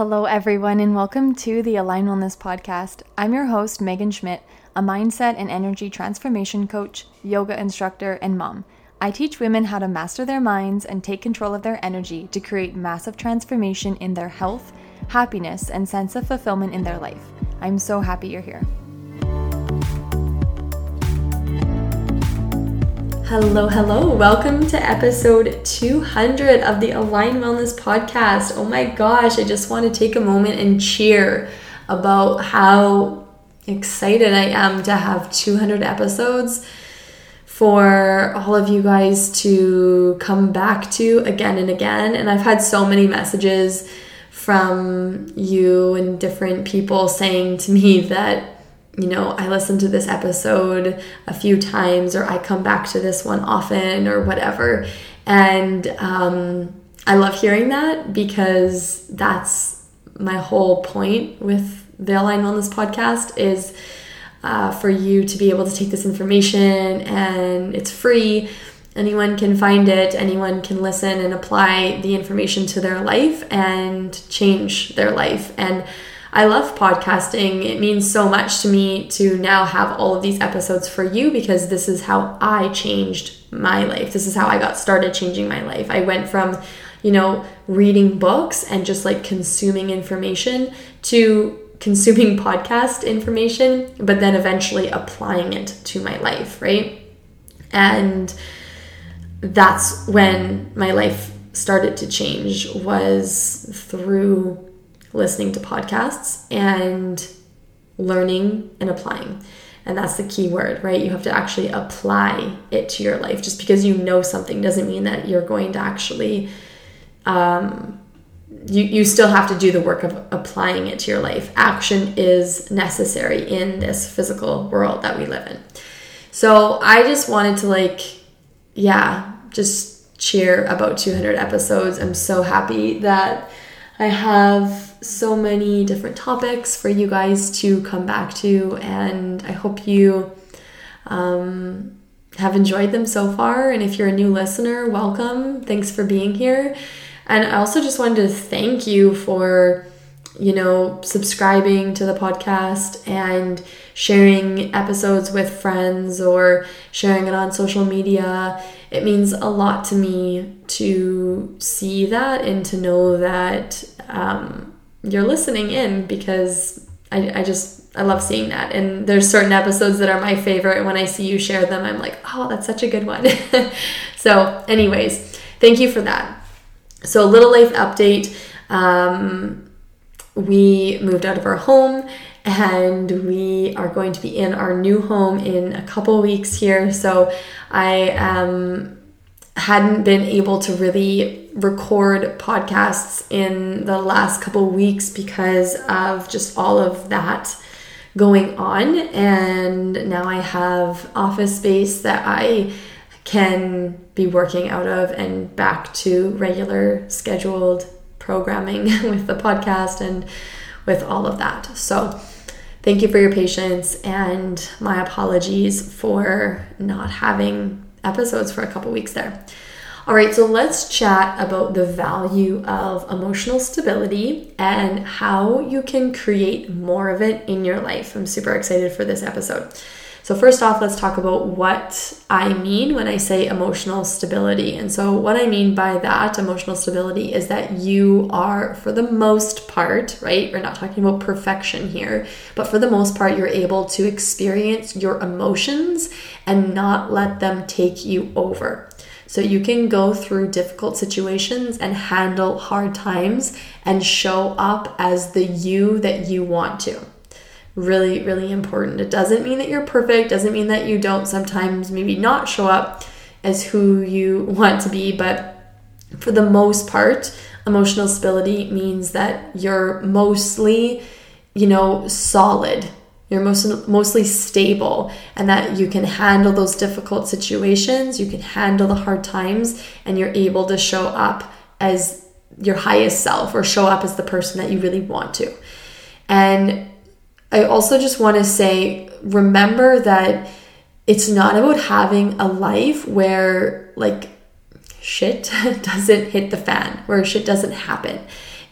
Hello, everyone, and welcome to the Align Wellness Podcast. I'm your host, Megan Schmidt, a mindset and energy transformation coach, yoga instructor, and mom. I teach women how to master their minds and take control of their energy to create massive transformation in their health, happiness, and sense of fulfillment in their life. I'm so happy you're here. Hello, hello. Welcome to episode 200 of the Align Wellness podcast. Oh my gosh, I just want to take a moment and cheer about how excited I am to have 200 episodes for all of you guys to come back to again and again. And I've had so many messages from you and different people saying to me that, you know, I listen to this episode a few times or I come back to this one often or whatever. And um, I love hearing that because that's my whole point with the Align Wellness podcast is uh, for you to be able to take this information and it's free. Anyone can find it, anyone can listen and apply the information to their life and change their life. And I love podcasting. It means so much to me to now have all of these episodes for you because this is how I changed my life. This is how I got started changing my life. I went from, you know, reading books and just like consuming information to consuming podcast information, but then eventually applying it to my life, right? And that's when my life started to change was through listening to podcasts and learning and applying. And that's the key word, right? You have to actually apply it to your life. Just because you know something doesn't mean that you're going to actually um, you, you still have to do the work of applying it to your life. Action is necessary in this physical world that we live in. So I just wanted to, like, yeah, just cheer about 200 episodes. I'm so happy that I have so many different topics for you guys to come back to, and I hope you um, have enjoyed them so far. And if you're a new listener, welcome. Thanks for being here. And I also just wanted to thank you for, you know, subscribing to the podcast and sharing episodes with friends or sharing it on social media. It means a lot to me to see that and to know that um, you're listening in because I, I just I love seeing that. And there's certain episodes that are my favorite, and when I see you share them, I'm like, oh, that's such a good one. so, anyways, thank you for that. So, a little life update. Um, we moved out of our home and we are going to be in our new home in a couple weeks here. So, I um, hadn't been able to really record podcasts in the last couple weeks because of just all of that going on. And now I have office space that I can be working out of and back to regular scheduled programming with the podcast and with all of that. So, thank you for your patience and my apologies for not having episodes for a couple weeks there. All right, so let's chat about the value of emotional stability and how you can create more of it in your life. I'm super excited for this episode. So, first off, let's talk about what I mean when I say emotional stability. And so, what I mean by that emotional stability is that you are, for the most part, right? We're not talking about perfection here, but for the most part, you're able to experience your emotions and not let them take you over. So you can go through difficult situations and handle hard times and show up as the you that you want to really, really important. It doesn't mean that you're perfect, doesn't mean that you don't sometimes maybe not show up as who you want to be, but for the most part, emotional stability means that you're mostly, you know, solid. You're most, mostly stable, and that you can handle those difficult situations, you can handle the hard times, and you're able to show up as your highest self or show up as the person that you really want to. And I also just want to say remember that it's not about having a life where like shit doesn't hit the fan, where shit doesn't happen.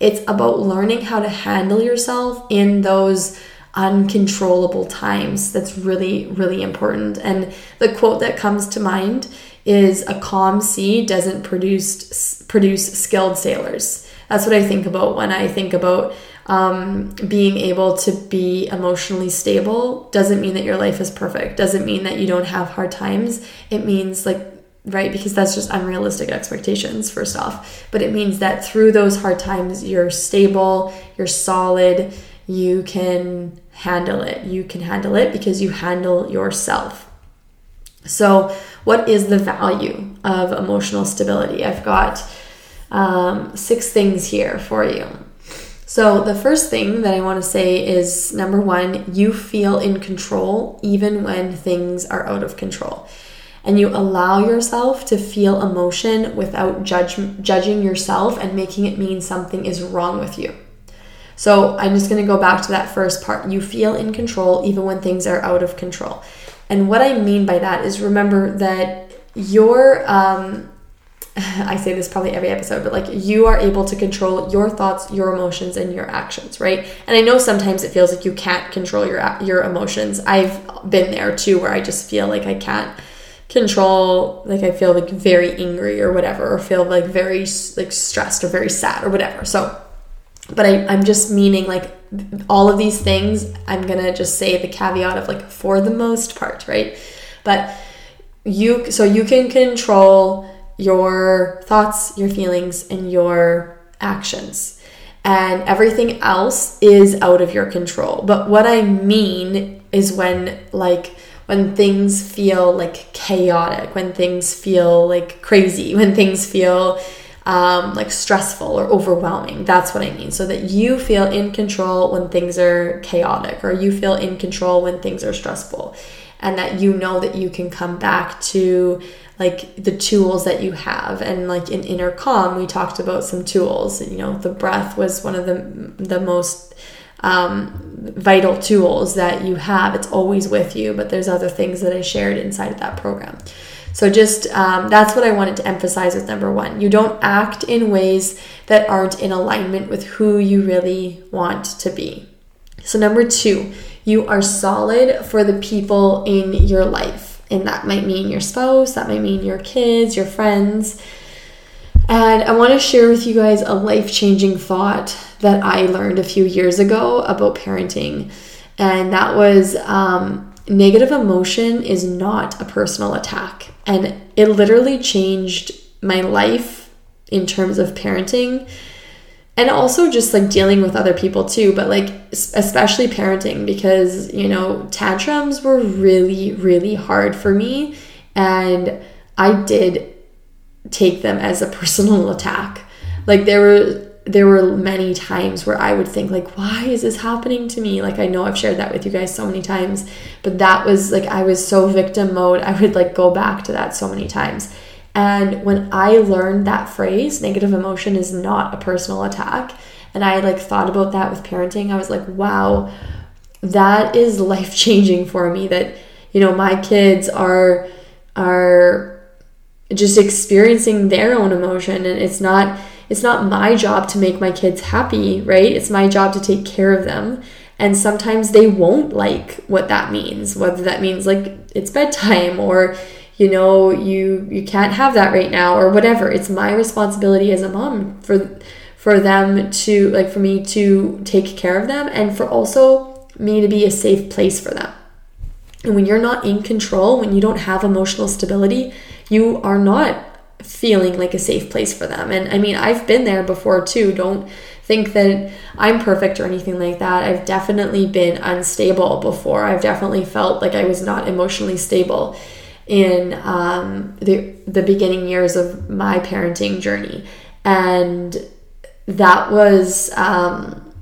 It's about learning how to handle yourself in those uncontrollable times. That's really, really important. And the quote that comes to mind is a calm sea doesn't produce produce skilled sailors. That's what I think about when I think about um, being able to be emotionally stable. Doesn't mean that your life is perfect. Doesn't mean that you don't have hard times. It means like right? Because that's just unrealistic expectations, first off. But it means that through those hard times, you're stable, you're solid, you can handle it. You can handle it because you handle yourself. So, what is the value of emotional stability? I've got um, six things here for you. So, the first thing that I want to say is number one, you feel in control even when things are out of control and you allow yourself to feel emotion without judge, judging yourself and making it mean something is wrong with you. So I'm just going to go back to that first part. You feel in control even when things are out of control. And what I mean by that is remember that your um, I say this probably every episode, but like you are able to control your thoughts, your emotions, and your actions, right? And I know sometimes it feels like you can't control your your emotions. I've been there too, where I just feel like I can't control like i feel like very angry or whatever or feel like very like stressed or very sad or whatever so but I, i'm just meaning like all of these things i'm gonna just say the caveat of like for the most part right but you so you can control your thoughts your feelings and your actions and everything else is out of your control but what i mean is when like when things feel like chaotic, when things feel like crazy, when things feel um, like stressful or overwhelming. That's what I mean. So that you feel in control when things are chaotic, or you feel in control when things are stressful, and that you know that you can come back to like the tools that you have and like in inner calm we talked about some tools you know the breath was one of the the most um, vital tools that you have. It's always with you, but there's other things that I shared inside of that program. So, just um, that's what I wanted to emphasize with number one. You don't act in ways that aren't in alignment with who you really want to be. So, number two, you are solid for the people in your life. And that might mean your spouse, that might mean your kids, your friends. And I want to share with you guys a life changing thought that I learned a few years ago about parenting. And that was um, negative emotion is not a personal attack. And it literally changed my life in terms of parenting and also just like dealing with other people too but like especially parenting because you know tantrums were really really hard for me and i did take them as a personal attack. Like there were there were many times where I would think like why is this happening to me? Like I know I've shared that with you guys so many times but that was like I was so victim mode I would like go back to that so many times and when I learned that phrase negative emotion is not a personal attack and I like thought about that with parenting I was like wow that is life changing for me that you know my kids are are just experiencing their own emotion and it's not it's not my job to make my kids happy, right? It's my job to take care of them. And sometimes they won't like what that means, whether that means like it's bedtime or you know, you you can't have that right now or whatever. It's my responsibility as a mom for for them to like for me to take care of them and for also me to be a safe place for them. And when you're not in control, when you don't have emotional stability, you are not feeling like a safe place for them. And I mean, I've been there before too. Don't think that I'm perfect or anything like that. I've definitely been unstable before. I've definitely felt like I was not emotionally stable in um, the the beginning years of my parenting journey, and that was um,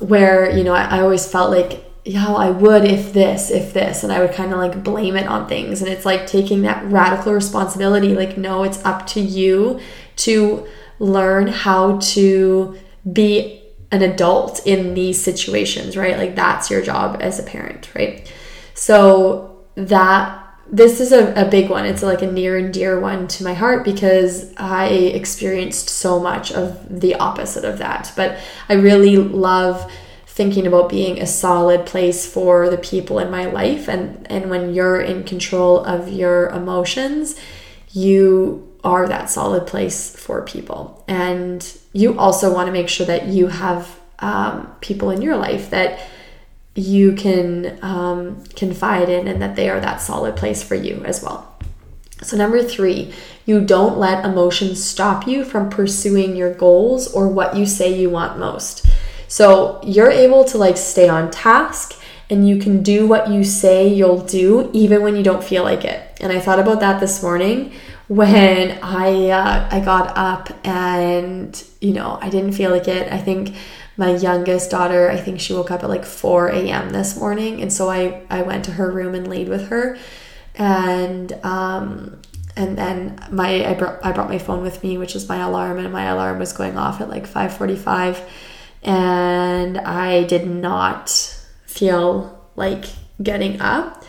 where you know I, I always felt like yeah, I would if this, if this. And I would kind of like blame it on things. And it's like taking that radical responsibility. Like, no, it's up to you to learn how to be an adult in these situations, right? Like, that's your job as a parent, right? So, that this is a, a big one. It's like a near and dear one to my heart because I experienced so much of the opposite of that. But I really love thinking about being a solid place for the people in my life and and when you're in control of your emotions you are that solid place for people and you also want to make sure that you have um, people in your life that you can um, confide in and that they are that solid place for you as well. So, number three, you don't let emotions stop you from pursuing your goals or what you say you want most. So, you're able to like stay on task and you can do what you say you'll do even when you don't feel like it. And I thought about that this morning when I uh, I got up and you know I didn't feel like it. I think my youngest daughter, I think she woke up at like 4 a.m. this morning. And so I, I went to her room and laid with her. And, um, and then my, I brought, I brought my phone with me, which is my alarm. And my alarm was going off at like 545. And I did not feel like getting up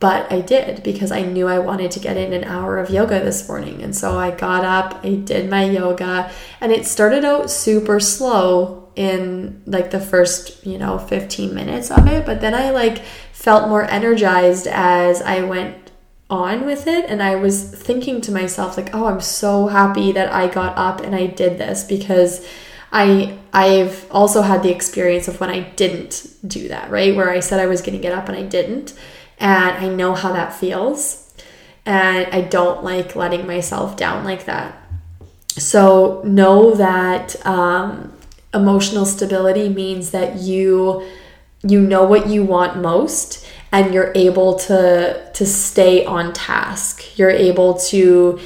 but I did because I knew I wanted to get in an hour of yoga this morning. And so I got up, I did my yoga, and it started out super slow in like the first, you know, 15 minutes of it, but then I like felt more energized as I went on with it and I was thinking to myself like, "Oh, I'm so happy that I got up and I did this because I I've also had the experience of when I didn't do that, right? Where I said I was going to get up and I didn't, and I know how that feels. And I don't like letting myself down like that. So know that um, emotional stability means that you you know what you want most and you're able to to stay on task. You're able to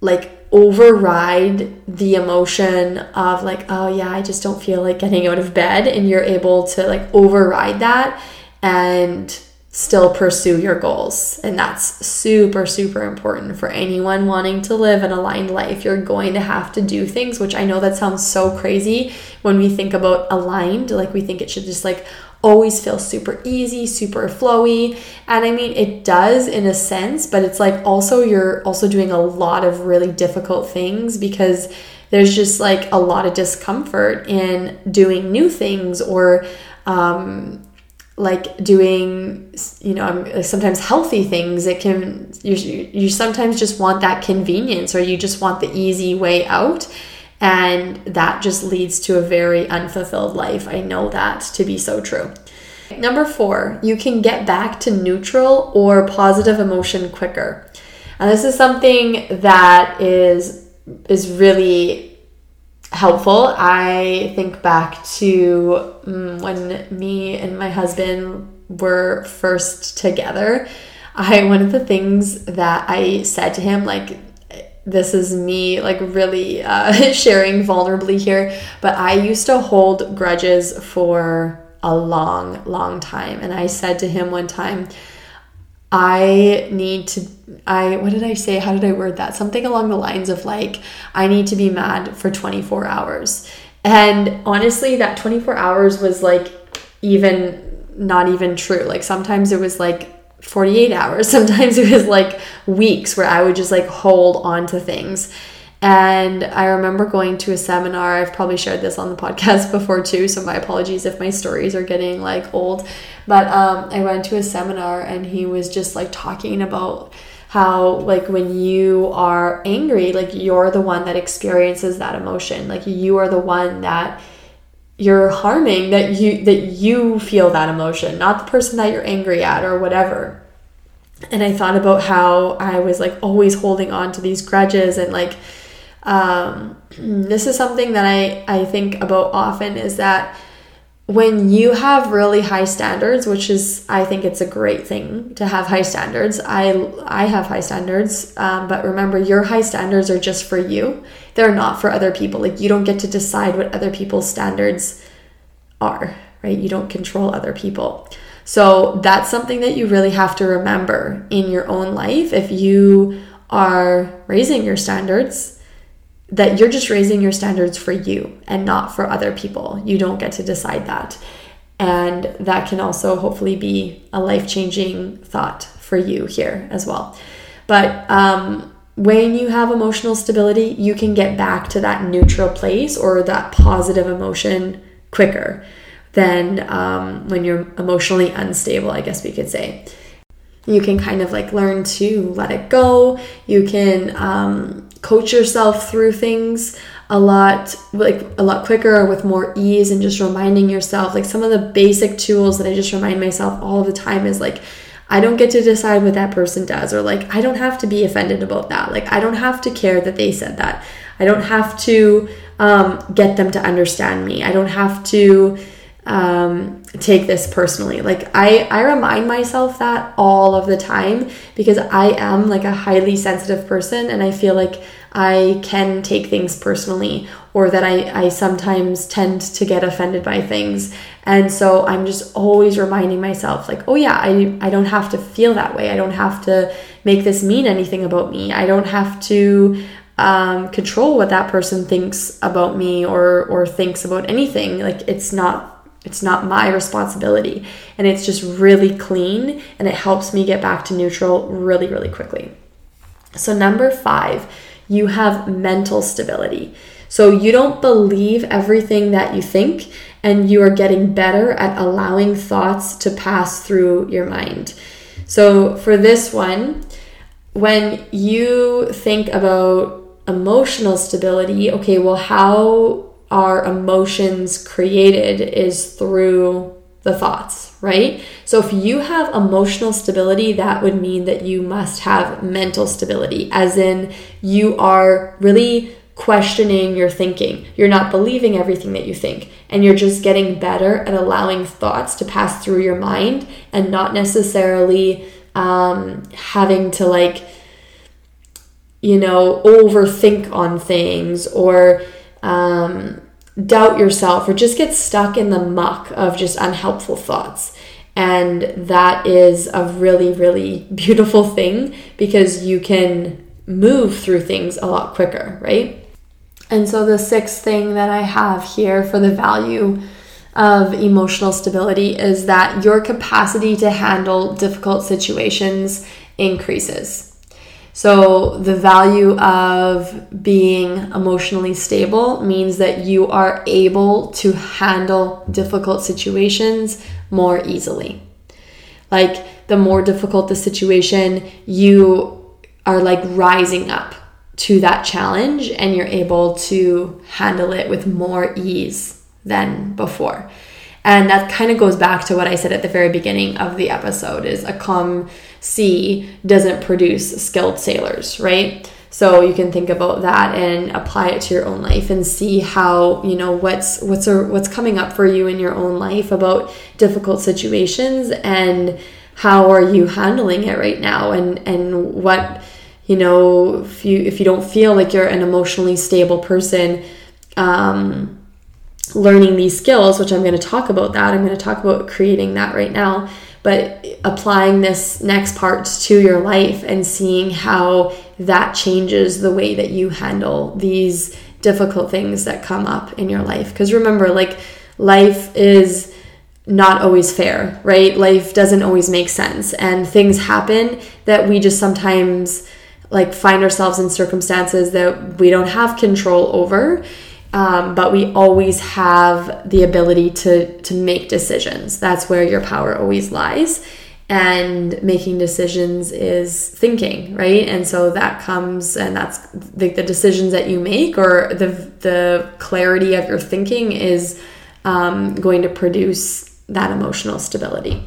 like override the emotion of like oh yeah i just don't feel like getting out of bed. And you're able to like override that and still pursue your goals. And that's super, super important for anyone wanting to live an aligned life. You're going to have to do things, which I know that sounds so crazy when we think about aligned. Like we think it should just like always feel super easy, super flowy. And I mean, it does in a sense, but it's like also you're also doing a lot of really difficult things because there's just like a lot of discomfort in doing new things or um, like doing you know um, sometimes healthy things it can you, you sometimes just want that convenience or you just want the easy way out. And that just leads to a very unfulfilled life. I know that to be so true. Number four you can get back to neutral or positive emotion quicker. And this is something that is is really helpful. I think back to um, when me and my husband were first together. I one of the things that I said to him like this is me like really uh, sharing vulnerably here, but I used to hold grudges for a long, long time. And I said to him one time, I need to I what did I say? How did I word that? Something along the lines of like I need to be mad for 24 hours. And honestly, that 24 hours was like even not even true. Like sometimes it was like 48 hours. Sometimes it was like weeks where I would just like hold on to things. And I remember going to a seminar. I've probably shared this on the podcast before too, so my apologies if my stories are getting like old. But um, I went to a seminar and he was just like talking about how like when you are angry, like you're the one that experiences that emotion. Like you are the one that you're harming that you that you feel that emotion, not the person that you're angry at or whatever. And I thought about how I was like always holding on to these grudges and like um, this is something that I, I think about often is that when you have really high standards which is i think it's a great thing to have high standards. I i have high standards um, but remember your high standards are just for you. They're not for other people. Like you don't get to decide what other people's standards are right? You don't control other people. So that's something that you really have to remember in your own life. If you are raising your standards that you're just raising your standards for you and not for other people. You don't get to decide that. And that can also hopefully be a life changing thought for you here as well. But um, when you have emotional stability, you can get back to that neutral place or that positive emotion quicker than um, when you're emotionally unstable, I guess we could say. You can kind of like learn to let it go. You can um, coach yourself through things a lot like a lot quicker with more ease and just reminding yourself like some of the basic tools that I just remind myself all the time is like I don't get to decide what that person does or like I don't have to be offended about that. Like I don't have to care that they said that. I don't have to um, get them to understand me. I don't have to um, take this personally. Like I, I remind myself that all of the time because I am like a highly sensitive person and I feel like I can take things personally or that I, I sometimes tend to get offended by things. And so I'm just always reminding myself, like, oh yeah, I, I don't have to feel that way. I don't have to make this mean anything about me. I don't have to um, control what that person thinks about me or or thinks about anything. Like it's not it's not my responsibility. And it's just really clean and it helps me get back to neutral really, really quickly. So, number five, you have mental stability. So, you don't believe everything that you think, and you are getting better at allowing thoughts to pass through your mind. So, for this one, when you think about emotional stability, okay, well, how our emotions created is through the thoughts, right? So if you have emotional stability, that would mean that you must have mental stability, as in you are really questioning your thinking. You're not believing everything that you think, and you're just getting better at allowing thoughts to pass through your mind and not necessarily um, having to, like, you know, overthink on things or um, doubt yourself or just get stuck in the muck of just unhelpful thoughts. And that is a really, really beautiful thing because you can move through things a lot quicker, right? And so, the sixth thing that I have here for the value of emotional stability is that your capacity to handle difficult situations increases. So, the value of being emotionally stable means that you are able to handle difficult situations more easily. Like, the more difficult the situation, you are like rising up to that challenge and you're able to handle it with more ease than before. And that kind of goes back to what I said at the very beginning of the episode is a calm sea doesn't produce skilled sailors, right? So you can think about that and apply it to your own life and see how, you know, what's what's a, what's coming up for you in your own life about difficult situations and how are you handling it right now and and what you know if you if you don't feel like you're an emotionally stable person um learning these skills, which I'm going to talk about that. I'm going to talk about creating that right now, but applying this next part to your life and seeing how that changes the way that you handle these difficult things that come up in your life. Because remember, like, life is not always fair, right? Life doesn't always make sense, and things happen that we just sometimes like find ourselves in circumstances that we don't have control over um, but we always have the ability to to make decisions. That's where your power always lies. And making decisions is thinking, right? And so that comes, and that's the, the decisions that you make, or the the clarity of your thinking is um, going to produce that emotional stability.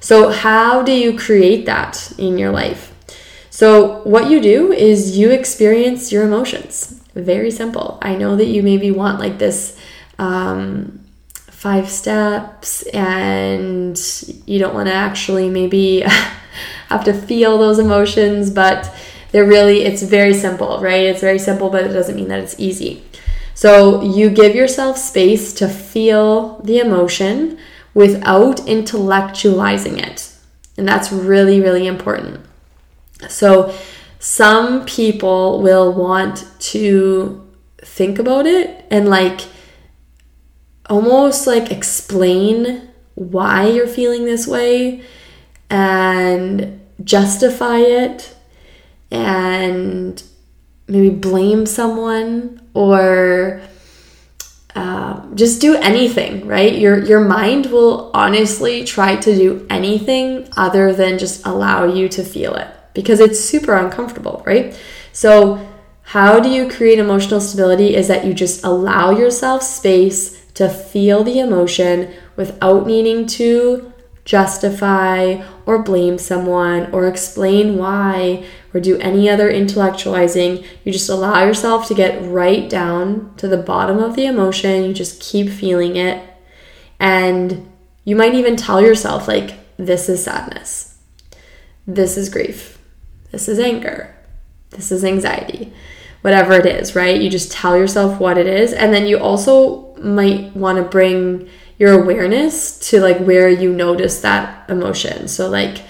So, how do you create that in your life? So, what you do is you experience your emotions. Very simple. I know that you maybe want like this um, five steps and you don't want to actually maybe have to feel those emotions, but they're really, it's very simple, right? It's very simple, but it doesn't mean that it's easy. So you give yourself space to feel the emotion without intellectualizing it. And that's really, really important. So some people will want to think about it and like almost like explain why you're feeling this way and justify it and maybe blame someone or uh, just do anything, right? Your your mind will honestly try to do anything other than just allow you to feel it because it's super uncomfortable, right? So how do you create emotional stability is that you just allow yourself space to feel the emotion without needing to justify or blame someone or explain why or do any other intellectualizing. You just allow yourself to get right down to the bottom of the emotion. You just keep feeling it. And you might even tell yourself, like, this is sadness. This is grief. This is anger. This is anxiety. Whatever it is, right? You just tell yourself what it is. And then you also might want to bring your awareness to like where you notice that emotion. So like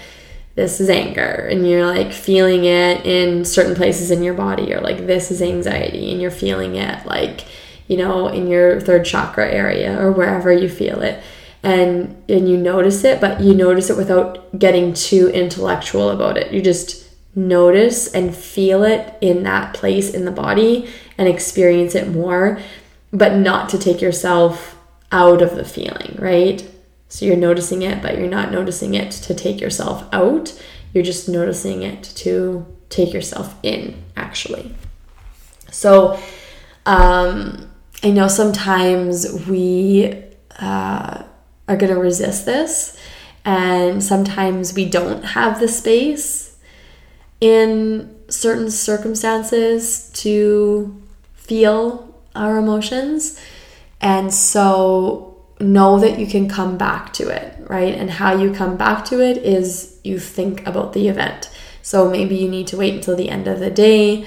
this is anger and you're like feeling it in certain places in your body or like this is anxiety and you're feeling it like you know in your third chakra area or wherever you feel it and and you notice it but you notice it without getting too intellectual about it you just notice and feel it in that place in the body and experience it more but not to take yourself out of the feeling, right? So you're noticing it, but you're not noticing it to take yourself out. You're just noticing it to take yourself in, actually. So um, I know sometimes we uh, are going to resist this, and sometimes we don't have the space in certain circumstances to feel our emotions. And so know that you can come back to it, right? And how you come back to it is you think about the event. So maybe you need to wait until the end of the day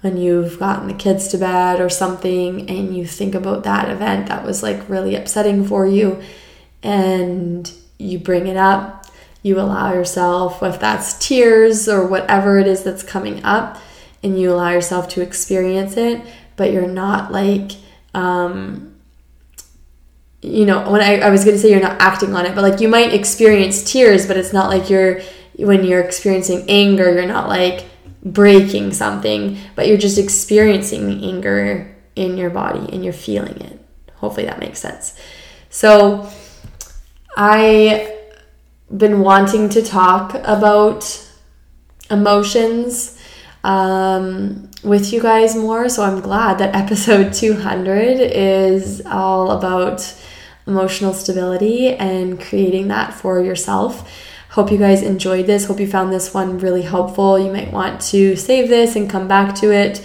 when you've gotten the kids to bed or something and you think about that event that was like really upsetting for you and you bring it up. You allow yourself, if that's tears or whatever it is that's coming up, and you allow yourself to experience it, but you're not like, um, you know, when I, I was going to say you're not acting on it, but like you might experience tears, but it's not like you're, when you're experiencing anger, you're not like breaking something, but you're just experiencing the anger in your body and you're feeling it. Hopefully that makes sense. So I been wanting to talk about emotions um, with you guys more. So I'm glad that episode 200 is all about emotional stability and creating that for yourself. Hope you guys enjoyed this. Hope you found this one really helpful. You might want to save this and come back to it.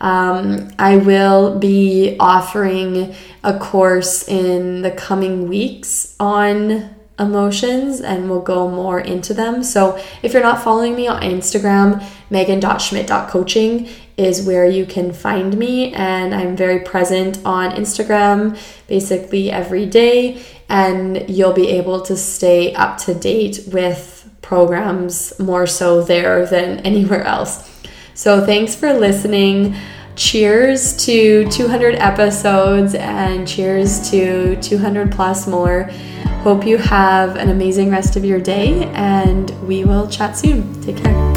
Um, I will be offering a course in the coming weeks on emotions and we'll go more into them. So if you're not following me on Instagram, megan.schmidt.coaching is where you can find me and I'm very present on Instagram basically every day and you'll be able to stay up to date with programs more so there than anywhere else. So thanks for listening. Cheers to 200 episodes and cheers to 200 plus more. Hope you have an amazing rest of your day, and we will chat soon. Take care.